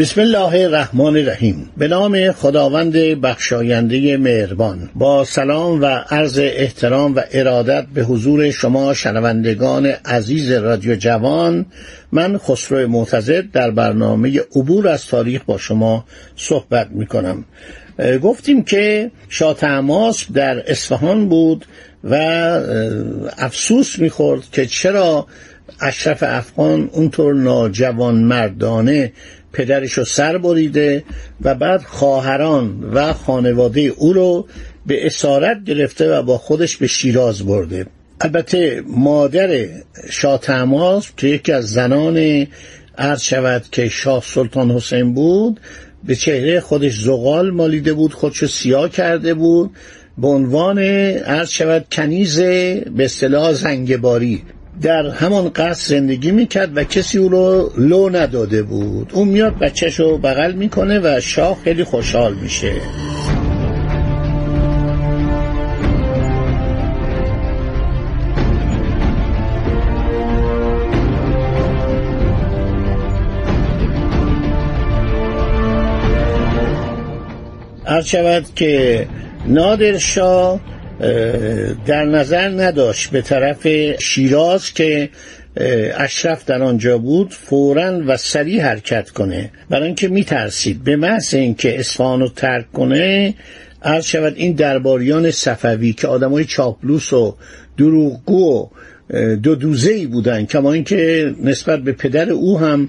بسم الله الرحمن الرحیم. به نام خداوند بخشاینده مهربان. با سلام و عرض احترام و ارادت به حضور شما شنوندگان عزیز رادیو جوان من خسرو معتزد در برنامه عبور از تاریخ با شما صحبت می کنم گفتیم که شاه در اصفهان بود و افسوس می‌خورد که چرا اشرف افغان اونطور ناجوان مردانه پدرش رو سر بریده و بعد خواهران و خانواده او رو به اسارت گرفته و با خودش به شیراز برده. البته مادر شاه تماس که یکی از زنان عرض شود که شاه سلطان حسین بود به چهره خودش زغال مالیده بود خودشو سیاه کرده بود. به عنوان عرض شود کنیز به اصطلاح زنگباری. در همان قصر زندگی می‌کرد و کسی او رو لو نداده بود. اون میاد بچهش رو بغل می‌کنه و شاه خیلی خوشحال میشه. هر شود که نادر شاه در نظر نداشت. به طرف شیراز که اشرف در آنجا بود فورا و سریع حرکت کنه. برای اینکه میترسید. به محض اینکه اصفهان رو ترک کنه عرض شود این درباریان صفوی که آدمای چاپلوس و دروغگو و دو دوزه ای بودن کما اینکه نسبت به پدر او هم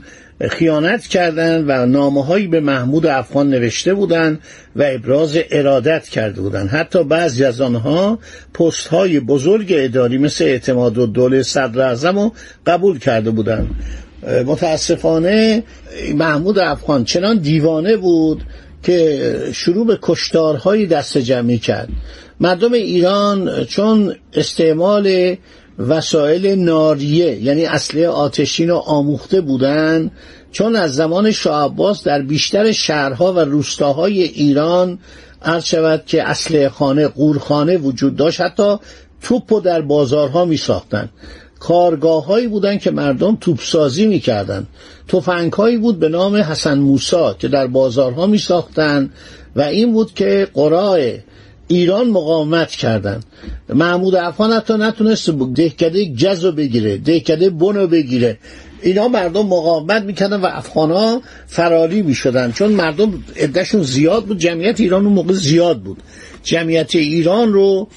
خیانت کردند و نامه هایی به محمود افغان نوشته بودند و ابراز ارادت کرده بودند حتی بعضی از آنها پست های بزرگ اداری مثل اعتماد و دوله صدر رو قبول کرده بودند متاسفانه محمود افغان چنان دیوانه بود که شروع به کشتارهایی دست جمعی کرد. مردم ایران چون استعمال وسایل ناریه یعنی اصلی آتشین رو آموخته بودن چون از زمان شاه عباس در بیشتر شهرها و روستاهای ایران عرض شود که اصل خانه قورخانه وجود داشت حتی توپ و در بازارها می ساختن کارگاه هایی که مردم توپسازی می کردن توفنگ بود به نام حسن موسا که در بازارها می ساختن و این بود که قرای ایران مقاومت کردند محمود افغان حتی نتونست دهکده جز رو بگیره دهکده بن رو بگیره. اینا مردم مقاومت می‌کردن و افغان فراری می‌شدن. چون مردم عدهشون زیاد بود جمعیت ایران اون موقع زیاد بود. جمعیت ایران رو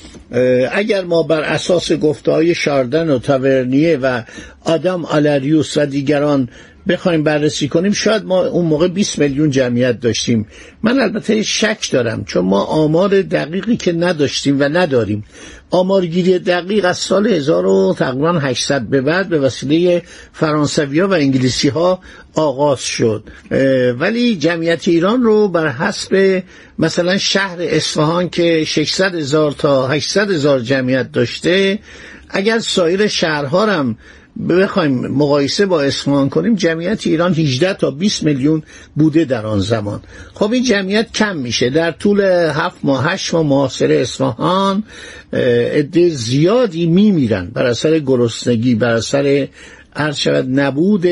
اگر ما بر اساس گفته های شاردن و تاورنیه و آدم آلریوس و دیگران بخوایم بررسی کنیم شاید ما اون موقع 20 میلیون جمعیت داشتیم. من البته شک دارم چون ما آمار دقیقی که نداشتیم و نداریم. آمارگیری دقیق از سال 1000 تقریبا 800 به بعد به وسیله فرانسوی ها و انگلیسی ها آغاز شد. ولی جمعیت ایران رو بر حسب مثلا شهر اصفهان که 600 هزار تا 800 هزار جمعیت داشته اگر سایر شهرها هم بخوایم مقایسه با اصفهان کنیم جمعیت ایران 18 تا 20 میلیون بوده در آن زمان. خب این جمعیت کم میشه. در طول هفت ماه هشت ماه محاصره اصفهان عده زیادی میمیرن. بر اثر گرسنگی بر اثر عرض شود نبود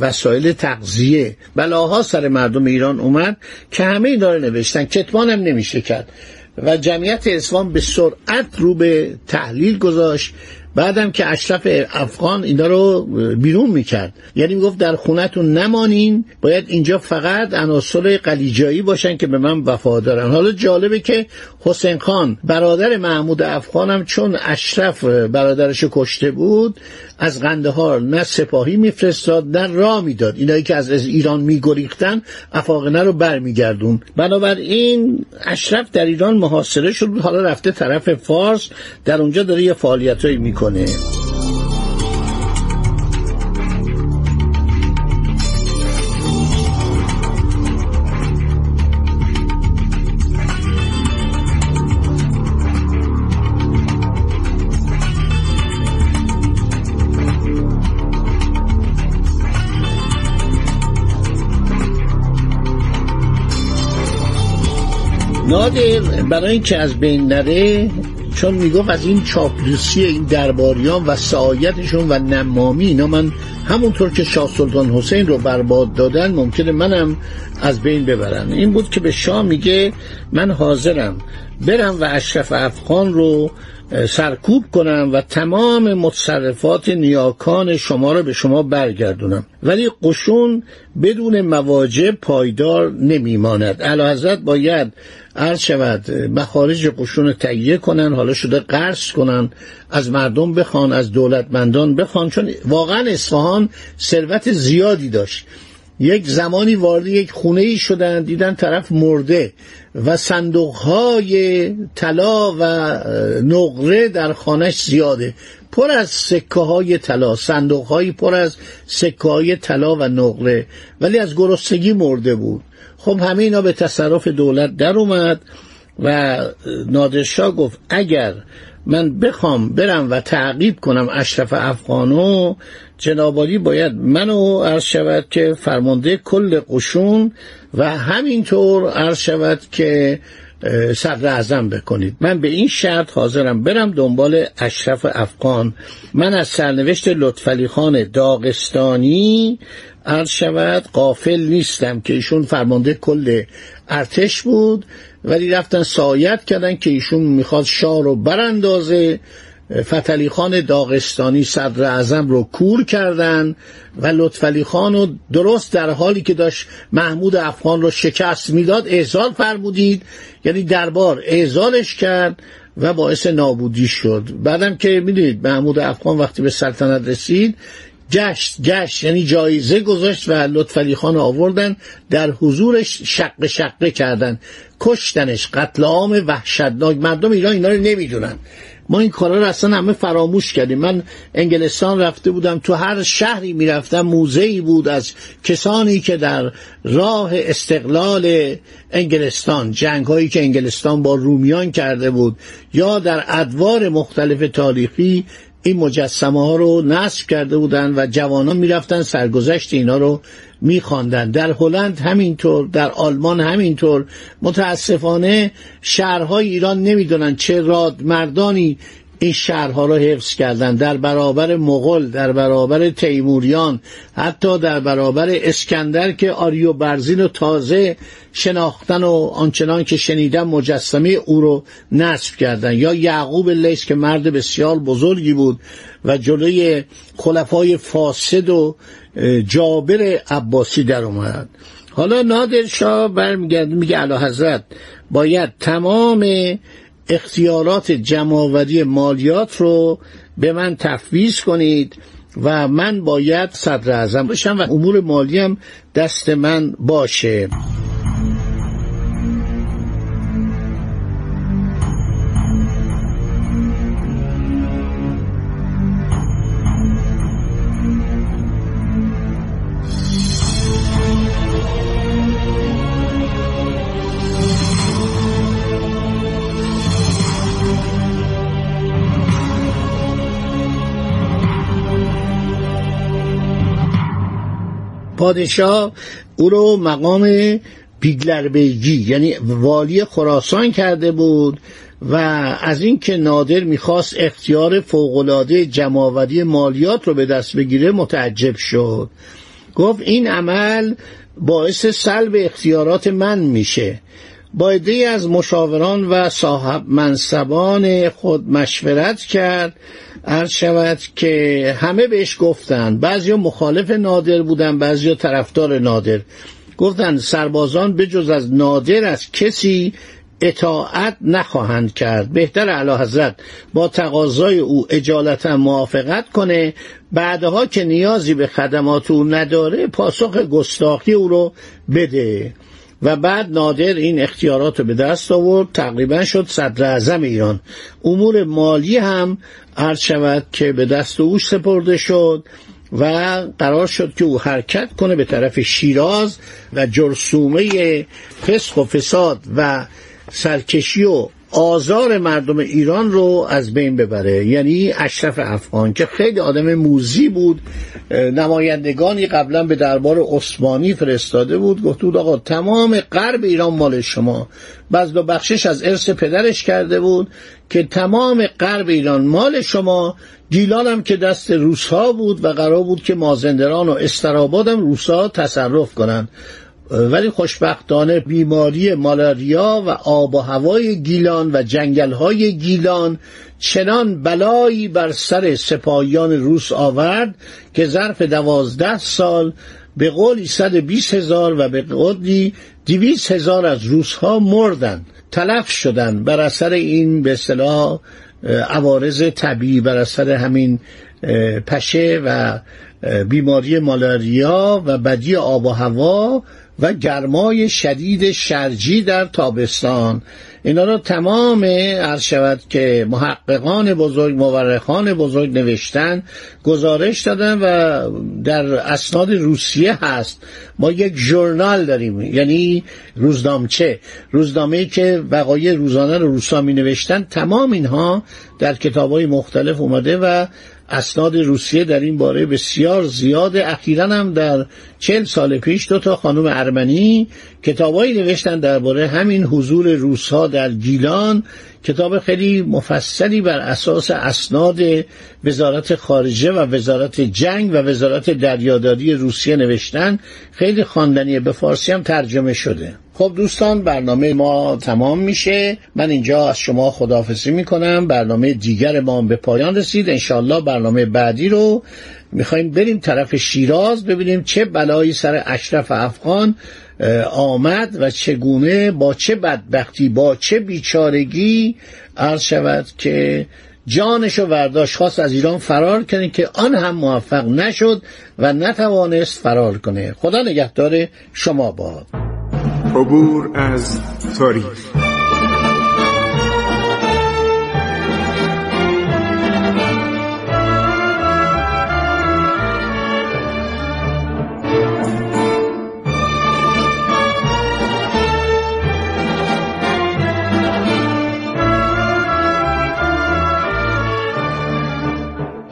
وسایل تغذیه. بلاها سر مردم ایران اومد که همه داره نوشتن. کتمان هم نمیشه کرد. و جمعیت اسلام به سرعت رو به تحلیل گذاشت. بعدم که اشرف افغان اینا رو بیرون می‌کرد. یعنی می‌گفت در خونتون نمانین باید اینجا فقط عناصر قلیجایی باشن که به من وفادارن حالا جالبه که حسین خان برادر محمود افغان هم چون اشرف برادرش کشته بود از قندهار نه سپاهی میفرستاد نه را می‌داد. اینایی که از ایران میگریختن افاقنه رو برمیگردون. بنابراین اشرف در ایران محاصره شد. حالا رفته طرف فارس در اونجا داره یه فعالیتایی می‌کنه. کنه نادر برای اینکه از بین نره چون می‌گفت از این چاپلوسی این درباریان و سعایتشون و نمامی اینا من همونطور که شاه سلطان حسین رو برباد دادن ممکنه منم از بین ببرن. این بود که به شاه میگه من حاضرم برم و اشرف افغان رو سرکوب کنم و تمام متصرفات نیاکان شما رو به شما برگردونم. ولی قشون بدون مواجه پایدار نمیماند. حضرت باید عرض شود مخارج قشون تهیه کنن حالا شده قرض کنن از مردم بخوان از دولتمندان بخوان چون واقعا اصفهان ثروت زیادی داشت. یک زمانی وارد یک خونه ای شدن دیدن طرف مرده و صندوق های طلا و نقره در خانش زیاده. پر از سکه های طلا صندوق های پر از سکه های طلا و نقره ولی از گرسنگی مرده بود. خب همه اینا به تصرف دولت در اومد و نادرشاه گفت اگر من بخوام برم و تعقیب کنم اشرف افغانو جنابالی باید منو عرض شود که فرمانده کل قشون و همینطور عرض شود که صدر اعظم بکنید. من به این شرط حاضرم برم دنبال اشرف افغان. من از سرنوشت لطفلی خان داغستانی عرض شود قافل نیستم که ایشون فرمانده کل ارتش بود. ولی رفتن سایت کردن که ایشون می‌خواد شاه رو براندازه. فتلی خان داغستانی صدر اعظم رو کور کردن و لطفلی خان رو درست در حالی که داشت محمود افغان رو شکست می‌داد اعزال فرمودید. یعنی دربار اعزالش کرد و باعث نابودی شد. بعدم که می‌دونید محمود افغان وقتی به سلطنت رسید جشت جشت یعنی جایزه گذاشت و لطفلی خان آوردن در حضورش شق شقه کردن کشتنش قتل عام وحشتناک. مردم ایران اینا رو نمی‌دونن. ما این کارا رو اصلا همه فراموش کردیم. من انگلستان رفته بودم تو هر شهری می‌رفتم موزهی بود از کسانی که در راه استقلال انگلستان جنگ هایی که انگلستان با رومیان کرده بود یا در ادوار مختلف تاریخی این مجسمه ها رو نصب کرده بودن و جوانان می‌رفتن سرگذشت اینا رو میخواندن. در هلند همینطور در آلمان همینطور. متاسفانه شهرهای ایران نمی‌دونن چه رادمردانی این شهرها را حفظ کردن. در برابر مغل در برابر تیموریان حتی در برابر اسکندر که آریو برزین و تازه شناختن و آنچنان که شنیدن مجسمه او رو نصب کردن. یا یعقوب لیس که مرد بسیار بزرگی بود و جلوی خلفای فاسد و جابر عباسی در اومد. حالا نادر شاه برمیگرد میگه علا حضرت باید تمام اختیارات جمعآوری مالیات رو به من تفویض کنید و من باید صدر اعظم باشم و امور مالی هم دست من باشه. پادشاه او رو مقام بیگلربیگی یعنی والی خراسان کرده بود و از اینکه نادر می‌خواست اختیار فوقالعاده جمعآوری مالیات رو به دست بگیره متعجب شد. گفت این عمل باعث سلب اختیارات من میشه. با ای از مشاوران و صاحب منصبان خود مشورت کرد. عرض شود که همه بهش گفتن بعضی مخالف نادر بودن بعضی طرفدار نادر. گفتن سربازان بجز از نادر از کسی اطاعت نخواهند کرد. بهتر علا حضرت با تقاضای او اجالتا موافقت کنه. بعدها که نیازی به خدمات او نداره پاسخ گستاخی او رو بده. و بعد نادر این اختیارات رو به دست آورد. تقریبا شد صدر اعظم ایران. امور مالی هم عرض شود که به دست او سپرده شد و قرار شد که او حرکت کنه به طرف شیراز و جرسومه فسق و فساد و سرکشی و آزار مردم ایران رو از بین ببره. یعنی اشرف افغان که خیلی آدم موزی بود نمایندگانی قبلا به دربار عثمانی فرستاده بود گفت بود آقا تمام غرب ایران مال شما. بعض و بخشش از ارث پدرش کرده بود که تمام غرب ایران مال شما. گیلان هم که دست روسها بود و قرار بود که مازندران و استراباد هم روسها تصرف کنند. ولی خوشبختانه بیماری مالاریا و آب و هوای گیلان و جنگل های گیلان چنان بلایی بر سر سپاهیان روس آورد که ظرف دوازده سال به قولی 120 هزار و به قولی 200 هزار از روس ها مردن تلف شدن بر اثر این به اصطلاح عوارض طبیعی بر اثر همین پشه و بیماری مالاریا و بدی آب و هوا و گرمای شدید شرجی در تابستان. اینا را تمام عرض شود که محققان بزرگ مورخان بزرگ نوشتن گزارش دادن و در اسناد روسیه هست. ما یک ژورنال داریم یعنی روزنامچه. روزنامه‌ای که وقایع روزانه رو روسا می نوشتن تمام اینها در کتاب های مختلف اومده و اسناد روسیه در این باره بسیار زیاد. اخیرا هم در چل سال پیش دو تا خانم ارمنی کتابایی نوشتن درباره همین حضور روسها در گیلان کتاب خیلی مفصلی بر اساس اسناد وزارت خارجه و وزارت جنگ و وزارت دریاداری روسیه نوشتن. خیلی خواندنی به فارسی هم ترجمه شده. خب دوستان برنامه ما تمام میشه. من اینجا از شما خداحافظی می‌کنم. برنامه دیگر ما به پایان رسید. انشالله برنامه بعدی رو می‌خوایم بریم طرف شیراز ببینیم چه بلایی سر اشرف افغان آمد و چگونه با چه بدبختی با چه بیچارگی عرض شود که جانشو ورداشت خواست از ایران فرار کنه که آن هم موفق نشد و نتوانست فرار کنه. خدا نگهدار شما باد. عبور از تاریخ.